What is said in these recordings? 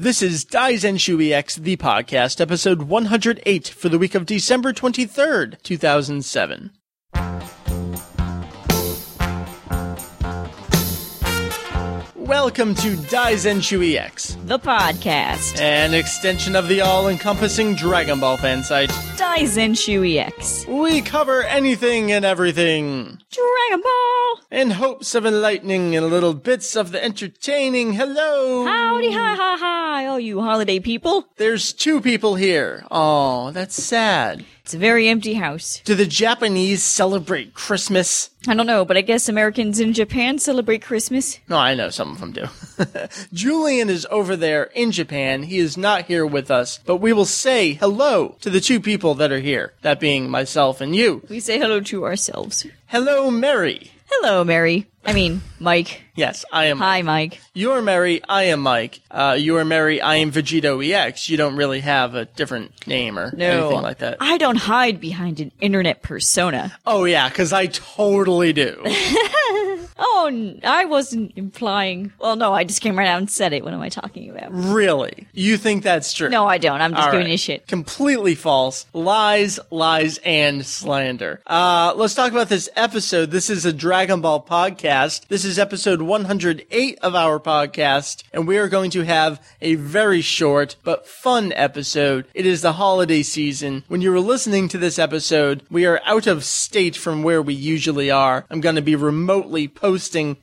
This is Daizenshuu EX, the podcast, episode 108 for the week of December 23rd, 2007. Welcome to Daizenshuu EX, The podcast. an extension of the all-encompassing Dragon Ball fan site. Daizenshuu EX. We cover anything and everything. Dragon Ball. In hopes of enlightening and little bits of the entertaining. Hello! Howdy, hi, hi, all you holiday people. There's two people here. Oh, that's sad. It's a very empty house. Do the Japanese celebrate Christmas? I don't know, but I guess Americans in Japan celebrate Christmas. No, I know some of them do. Julian is over there in Japan. He is not here with us, but we will say hello to the two people that are here. That being myself and you. We say hello to ourselves. Hello, Meri. Hello, Meri. I mean, Mike. Yes, I am. Hi, Mike. You're Meri. I am Mike. Uh, you are Meri. I am VegettoEX. You don't really have a different name or No. anything like that. I don't hide behind an internet persona. oh yeah, because I totally do. Oh, I wasn't implying. Well, no, I just came right out and said it. What am I talking about? really? You think that's true? No, I don't. I'm just All giving right. you shit. Completely false. Lies, lies, and slander. Uh, let's talk about this episode. This is a Dragon Ball podcast. This is episode 108 of our podcast, and we are going to have a very short but fun episode. It is the holiday season. When you were listening to this episode, we are out of state from where we usually are. I'm going to be remotely posting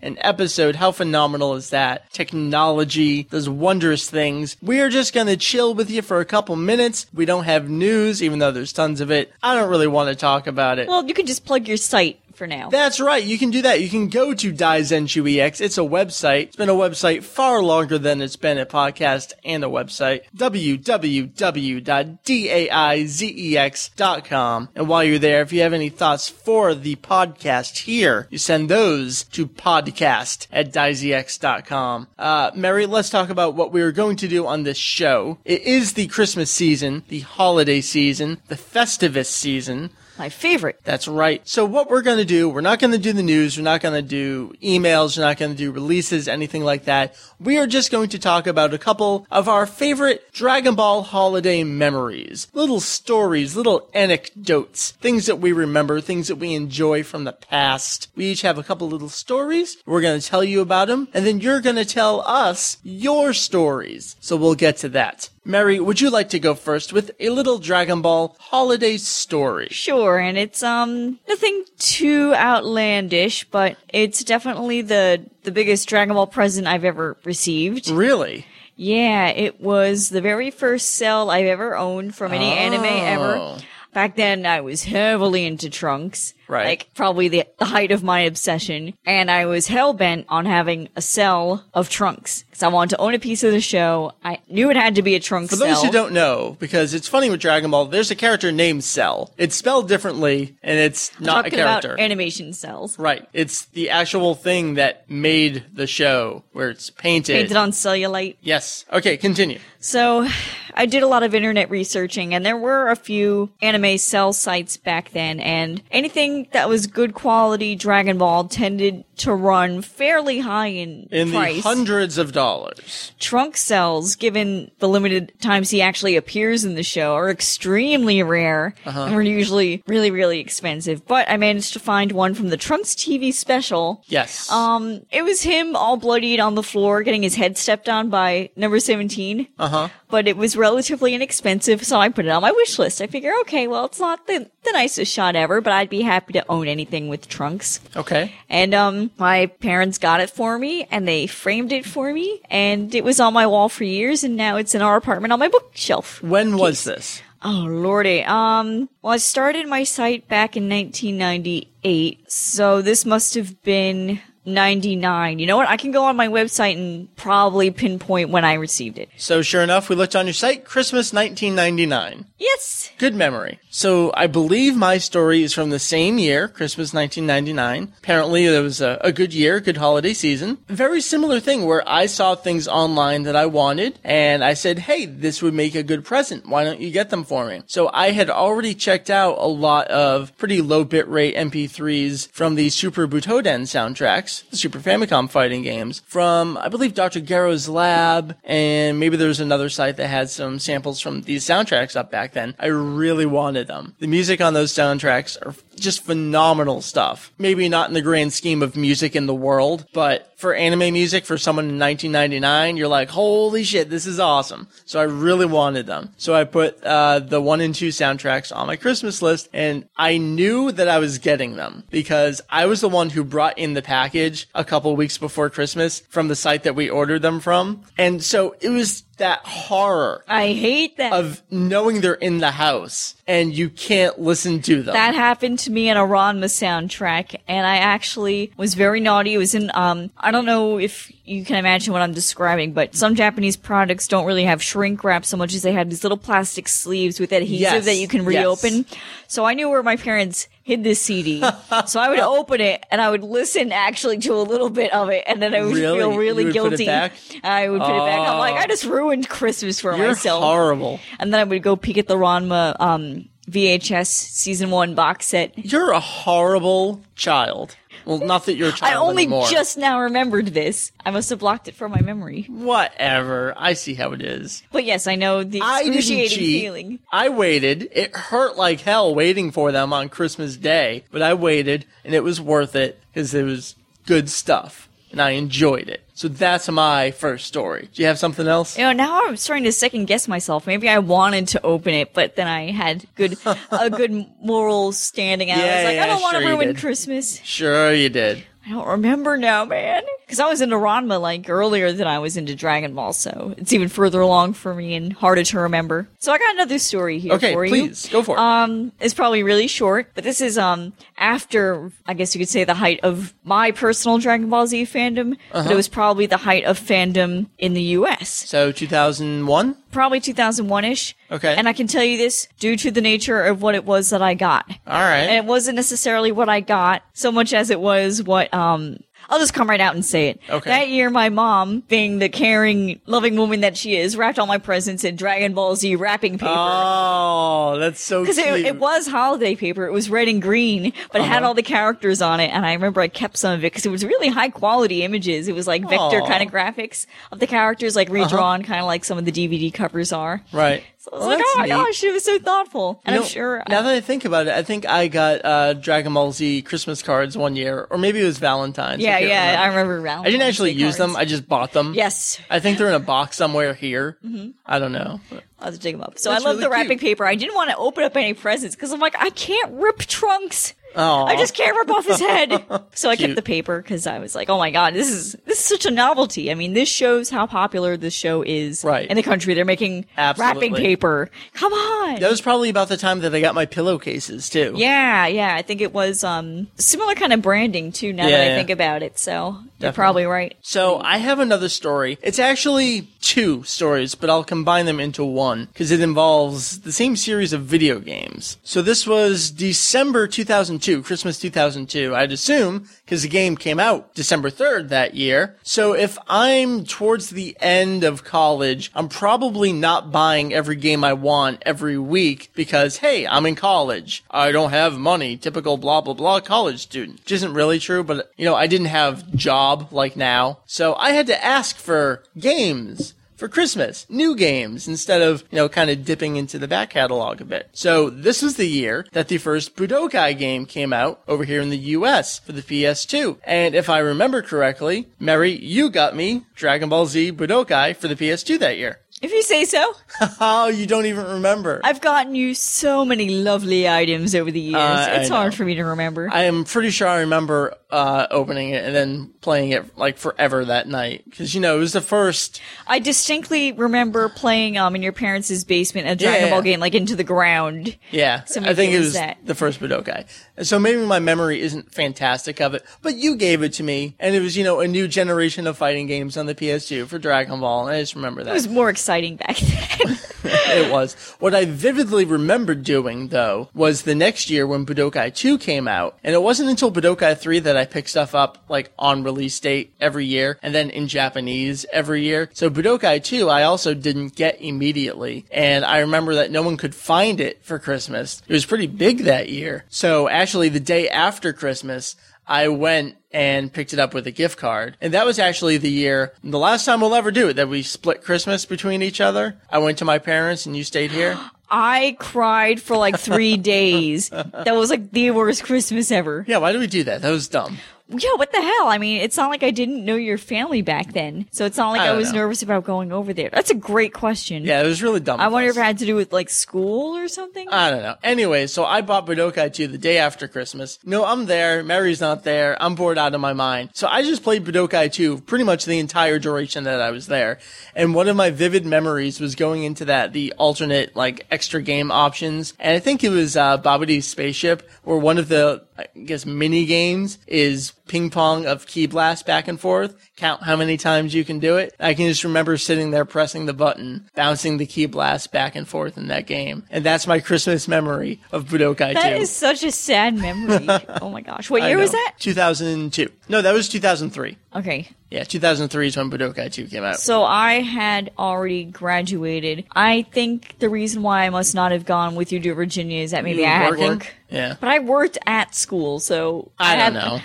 an episode. How phenomenal is that? Technology does wondrous things. We are just going to chill with you for a couple minutes. We don't have news, even though there's tons of it. I don't really want to talk about it. Well, you can just plug your site for now. That's right. You can do that. You can go to Daizenshuu EX. It's a website. It's been a website far longer than it's been a podcast and a website. www.daizex.com. And while you're there, if you have any thoughts for the podcast here, you send those to podcast at daizex.com. Uh, Meri, let's talk about what we are going to do on this show. It is the Christmas season, the holiday season, the Festivus season. My favorite. That's right. So what we're going to do, we're not going to do the news, we're not going to do emails, we're not going to do releases, anything like that. We are just going to talk about a couple of our favorite Dragon Ball holiday memories. Little stories, little anecdotes, things that we remember, things that we enjoy from the past. We each have a couple little stories. We're going to tell you about them, and then you're going to tell us your stories. So we'll get to that. Meri, would you like to go first with a little Dragon Ball holiday story? Sure, and it's um nothing too outlandish, but it's definitely the the biggest Dragon Ball present I've ever received. Really? Yeah, it was the very first cell I've ever owned from any anime Oh. ever. Back then, I was heavily into Trunks. Right. Like, probably the, the height of my obsession. And I was hell bent on having a cell of Trunks. Because I wanted to own a piece of the show. I knew it had to be a trunk For those who don't know, because it's funny with Dragon Ball, there's a character named Cell. It's spelled differently, and it's not a Talking about character. animation cells. right. It's the actual thing that made the show, where it's painted. Painted on cellulite. yes. Okay, continue. So, I did a lot of internet researching, and there were a few anime cell sites back then, and anything that was good quality Dragon Ball tended to run fairly high in, In price. the hundreds of dollars. Trunk cells, given the limited times he actually appears in the show, are extremely rare Uh-huh. and were usually really, really expensive. But I managed to find one from the Trunks TV special. Yes. Um, it was him all bloodied on the floor, getting his head stepped on by number 17. Uh huh. But it was relatively inexpensive, so I put it on my wish list. I figure, okay, well, it's not the, the nicest shot ever, but I'd be happy to own anything with trunks. Okay. And, um, my parents got it for me, and they framed it for me, and it was on my wall for years, and now it's in our apartment on my bookshelf. When was this? Oh, lordy. Um, well, I started my site back in 1998, so this must have been 99. You know what? I can go on my website and probably pinpoint when I received it. So sure enough, we looked on your site, Christmas 1999. Yes. Good memory. So I believe my story is from the same year, Christmas 1999. Apparently it was a, a good year, good holiday season. Very similar thing where I saw things online that I wanted and I said, hey, this would make a good present. Why don't you get them for me? So I had already checked out a lot of pretty low bitrate MP3s from the Super Butoden soundtracks. The Super Famicom fighting games, from I believe Dr. Gero's lab, and maybe there was another site that had some samples from these soundtracks up back then. I really wanted them. The music on those soundtracks are just phenomenal stuff. Maybe not in the grand scheme of music in the world, but for anime music for someone in 1999, you're like, holy shit, this is awesome. So I really wanted them. So I put uh, the one and two soundtracks on my Christmas list, and I knew that I was getting them because I was the one who brought in the package a couple weeks before Christmas from the site that we ordered them from. And so it was that horror I hate that. of knowing they're in the house and you can't listen to them. that happened to me in a Ranma soundtrack, and I actually was very naughty. It was in, um, I don't know if you can imagine what I'm describing, but some Japanese products don't really have shrink wrap so much as they have these little plastic sleeves with adhesive Yes, that you can yes. reopen. So I knew where my parents hid this CD. so I would open it and I would listen actually to a little bit of it, and then I would Really? feel really would guilty. I would put it back. I'm like, Oh. I just ruined Christmas for You're myself. horrible. And then I would go peek at the Ranma um, VHS season one box set. You're a horrible child. Well, not that you're a child I only anymore. just now remembered this. I must have blocked it from my memory. Whatever. I see how it is. But yes, I know the I excruciating cheat. feeling. I waited. It hurt like hell waiting for them on Christmas Day, but I waited and it was worth it because it was good stuff and I enjoyed it. So that's my first story. Do you have something else? You know, now I'm starting to second guess myself. Maybe I wanted to open it, but then I had good a good moral standing. And I Yeah, was like, yeah, I don't want to ruin. Christmas. Sure, you did. I don't remember now, man. Because I was into Ranma like earlier than I was into Dragon Ball, so it's even further along for me and harder to remember. So I got another story here Okay, for you. please go for it. Um, it's probably really short, but this is um after I guess you could say the height of my personal Dragon Ball Z fandom, but Uh-huh. it was probably the height of fandom in the U.S. so 2001. Probably 2001ish. Okay. And I can tell you this due to the nature of what it was that I got. All right. And it wasn't necessarily what I got so much as it was what um I'll just come right out and say it. Okay. That year, my mom, being the caring, loving woman that she is, wrapped all my presents in Dragon Ball Z wrapping paper. oh, that's so cute. Because it, it was holiday paper. It was red and green, but it had Uh-huh. all the characters on it. And I remember I kept some of it because it was really high quality images. It was like vector Aw. Uh-huh. kind of graphics of the characters, like redrawn, kind of like some of the DVD covers are. right. So I was Well, like, oh my neat. gosh, it was so thoughtful. And You I'm sure. Now that I think about it, I think I got uh, Dragon Ball Z Christmas cards one year, or maybe it was Valentine's. yeah, can't yeah, I remember. remember around. I didn't actually use them. I just bought them. yes, I think they're in a box somewhere here. Mm-hmm. I don't know. I'll have to dig them up. So That's I love really the wrapping cute. paper. I didn't want to open up any presents because I'm like, I can't rip Trunks. Oh, I just can't rip off his head. So I kept the paper because I was like, oh my god, this is this is such a novelty. I mean, this shows how popular this show is Right. in the country. They're making Absolutely. wrapping paper. Come on. that was probably about the time that I got my pillowcases too. yeah, yeah. I think it was um similar kind of branding too. Now Yeah, that I yeah. think about it, so you're probably right. So I have another story. It's actually two stories, but I'll combine them into one because it involves the same series of video games. So this was December 2002, Christmas 2002, I'd assume, because the game came out December 3rd that year. So if I'm towards the end of college, I'm probably not buying every game I want every week because, hey, I'm in college. I don't have money. Typical blah, blah, blah college student. Which isn't really true, but, you know, I didn't have job like now. So I had to ask for games for Christmas, new games, instead of, you know, kind of dipping into the back catalog a bit. So this was the year that the first Budokai game came out over here in the US for the PS2. And if I remember correctly, Meri, you got me Dragon Ball Z Budokai for the PS2 that year. If you say so. Oh, you don't even remember. I've gotten you so many lovely items over the years. Uh, it's hard for me to remember. I am pretty sure I remember uh, opening it and then playing it like forever that night because you know it was the first. I distinctly remember playing um in your parents' basement a Dragon Yeah. Ball game like into the ground. Yeah, So I think it was was that. the first Budokai. So maybe my memory isn't fantastic of it, but you gave it to me, and it was you know a new generation of fighting games on the PS2 for Dragon Ball, I just remember that. It was more exciting back then. it was. What I vividly remember doing, though, was the next year when Budokai 2 came out. And it wasn't until Budokai 3 that I picked stuff up, like, on release date every year, and then in Japanese every year. So Budokai 2, I also didn't get immediately. And I remember that no one could find it for Christmas. It was pretty big that year. So actually, the day after Christmas, I went and picked it up with a gift card. And that was actually the year, the last time we'll ever do it, that we split Christmas between each other. I went to my parents and you stayed here. I cried for like three days. That was like the worst Christmas ever. Yeah, why did we do that? That was dumb. Yeah, what the hell? I mean, it's not like I didn't know your family back then. So it's not like I I, was know. nervous about going over there. That's a great question. Yeah, it was really dumb. I wonder us. if it had to do with like school or something. I don't know. Anyway, so I bought Budokai 2 the day after Christmas. No, I'm there. Meri's not there. I'm bored out of my mind. So I just played Budokai 2 pretty much the entire duration that I was there. And one of my vivid memories was going into that, the alternate, like, extra game options. And I think it was, uh, Babidi's spaceship, where one of the, I guess, mini games is ping pong of ki blast back and forth. Count how many times you can do it. I can just remember sitting there pressing the button, bouncing the ki blast back and forth in that game. And that's my Christmas memory of Budokai 2. That is such a sad memory. oh my gosh. What I year was that? 2002. No, that was 2003. Okay. Yeah, 2003 is when Budokai 2 came out. So I had already graduated. I think the reason why I must not have gone with you to Virginia is that maybe You I had working? work. Yeah. But I worked at school, so I don't had- know.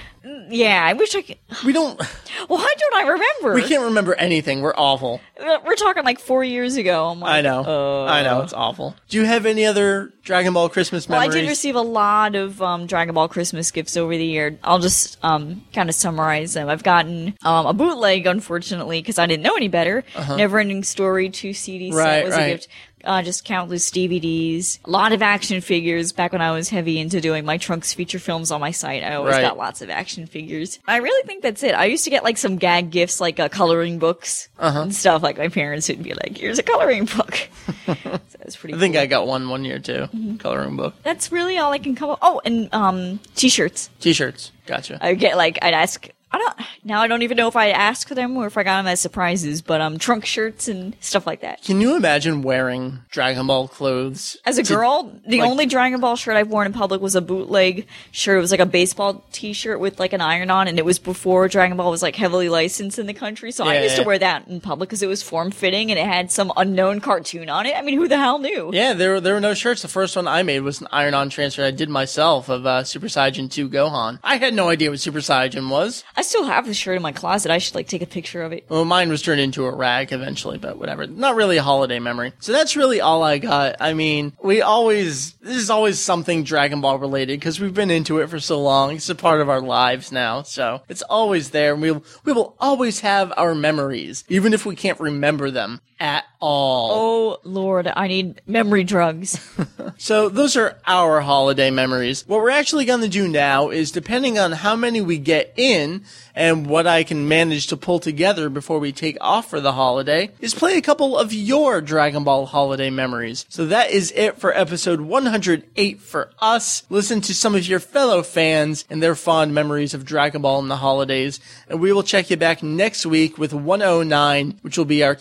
Yeah, I wish I could. We don't, Well, Why don't I remember? we can't remember anything. We're awful. We're talking like four years ago. I'm like, I know. uh, I know. It's awful. Do you have any other Dragon Ball Christmas Well, I did receive a lot of um, Dragon Ball Christmas gifts over the year. I'll just um, kind of summarize them. I've gotten um, a bootleg, unfortunately, because I didn't know any better. Never Ending Story 2 CD set Uh-huh. Was right. a gift. Uh, just countless DVDs, a lot of action figures. Back when I was heavy into doing my Trunks feature films on my site, I always Right. got lots of action figures. I really think that's it. I used to get like some gag gifts, like uh, coloring books Uh-huh. and stuff. Like my parents would be like, "Here's a coloring book." so that's pretty. I think cool. I got one one year too. Mm-hmm. Coloring book. That's really all I can come up. Oh, and um, t-shirts. T-shirts. Gotcha. I get like I'd ask. I don't now. I don't even know if I ask for them or if I got them as surprises. But um, trunk shirts and stuff like that. Can you imagine wearing Dragon Ball clothes? As a to- girl, the like- only Dragon Ball shirt I've worn in public was a bootleg shirt. It was like a baseball T-shirt with like an iron on, and it was before Dragon Ball was like heavily licensed in the country. So I Yeah, used to wear that in public because it was form fitting and it had some unknown cartoon on it. I mean, who the hell knew? Yeah, there were, there were no shirts. The first one I made was an iron-on transfer I did myself of uh, Super Saiyan 2 Gohan. I had no idea what Super Saiyan was. I still have the shirt in my closet. I should like take a picture of it. Well, mine was turned into a rag eventually, but whatever. Not really a holiday memory. So that's really all I got. I mean, we always, this is always something Dragon Ball related because we've been into it for so long. It's a part of our lives now. So it's always there. And we'll, we will always have our memories, even if we can't remember them at all. Oh Lord, I need memory drugs. So those are our holiday memories. What we're actually going to do now is depending on how many we get in and what I can manage to pull together before we take off for the holiday is play a couple of your Dragon Ball holiday memories. So that is it for episode 108 for us. Listen to some of your fellow fans and their fond memories of Dragon Ball in the holidays. And we will check you back next week with 109, which will be our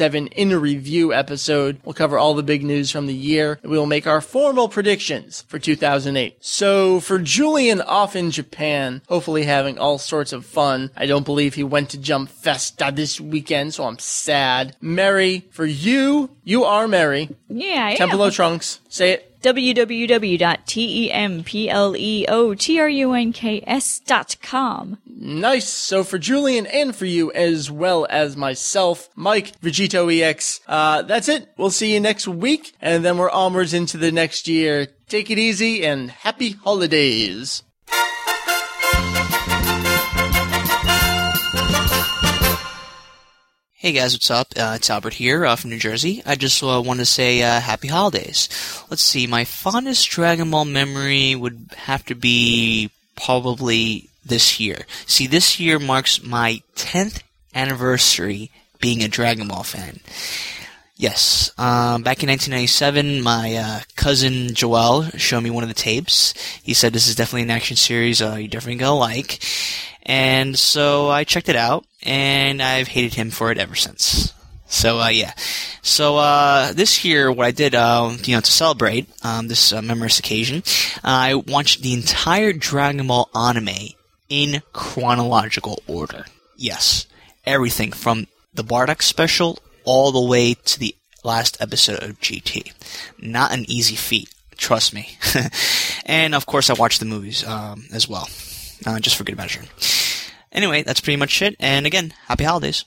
2007 in a review episode. We'll cover all the big news from the year. And we will make our formal predictions for 2008. So for Julian off in Japan, hopefully having all sorts of fun. I don't believe he went to Jump Festa this weekend, so I'm sad. Meri, for you, you are Meri. Yeah, I am. Temple O' Trunks, say it. www.templeotrunks.com. Nice. So for Julian and for you as well as myself, Mike, VegettoEX, uh, that's it. We'll see you next week and then we're onwards into the next year. Take it easy and happy holidays. Hey guys, what's up? Uh, it's Albert here uh, from New Jersey. I just uh, want to say uh, happy holidays. Let's see, my fondest Dragon Ball memory would have to be probably this year. See, this year marks my 10th anniversary being a Dragon Ball fan. Yes, um, back in 1997, my uh, cousin Joel showed me one of the tapes. He said this is definitely an action series uh, you're definitely gonna like, and so I checked it out, and I've hated him for it ever since. So uh, yeah, so uh, this year, what I did, uh, you know, to celebrate um, this uh, memorous occasion, I watched the entire Dragon Ball anime in chronological order. Yes, everything from the Bardock special all the way to the last episode of GT. Not an easy feat, trust me. and of course, I watched the movies um, as well. Uh, just for good measure. Anyway, that's pretty much it. And again, happy holidays.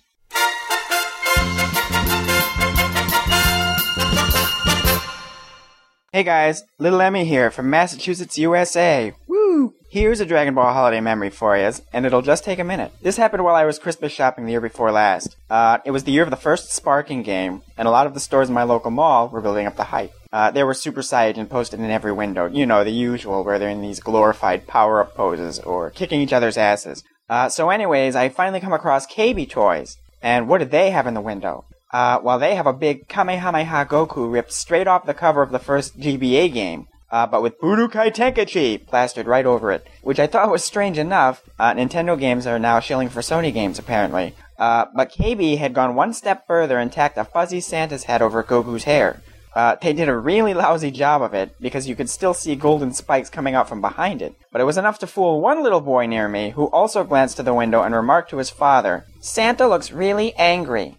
Hey guys, Little Emmy here from Massachusetts, USA. Woo! Here's a Dragon Ball holiday memory for you, and it'll just take a minute. This happened while I was Christmas shopping the year before last. Uh, it was the year of the first Sparking game, and a lot of the stores in my local mall were building up the hype. Uh, there were Super Saiyan posted in every window. You know, the usual, where they're in these glorified power-up poses, or kicking each other's asses. Uh, so anyways, I finally come across KB Toys. And what did they have in the window? Uh, well, they have a big Kamehameha Goku ripped straight off the cover of the first GBA game, uh, but with Budokai Tenkaichi plastered right over it, which I thought was strange enough. Uh, Nintendo games are now shilling for Sony games, apparently. Uh, but KB had gone one step further and tacked a fuzzy Santa's head over Goku's hair. Uh, they did a really lousy job of it because you could still see golden spikes coming out from behind it. But it was enough to fool one little boy near me who also glanced to the window and remarked to his father, Santa looks really angry.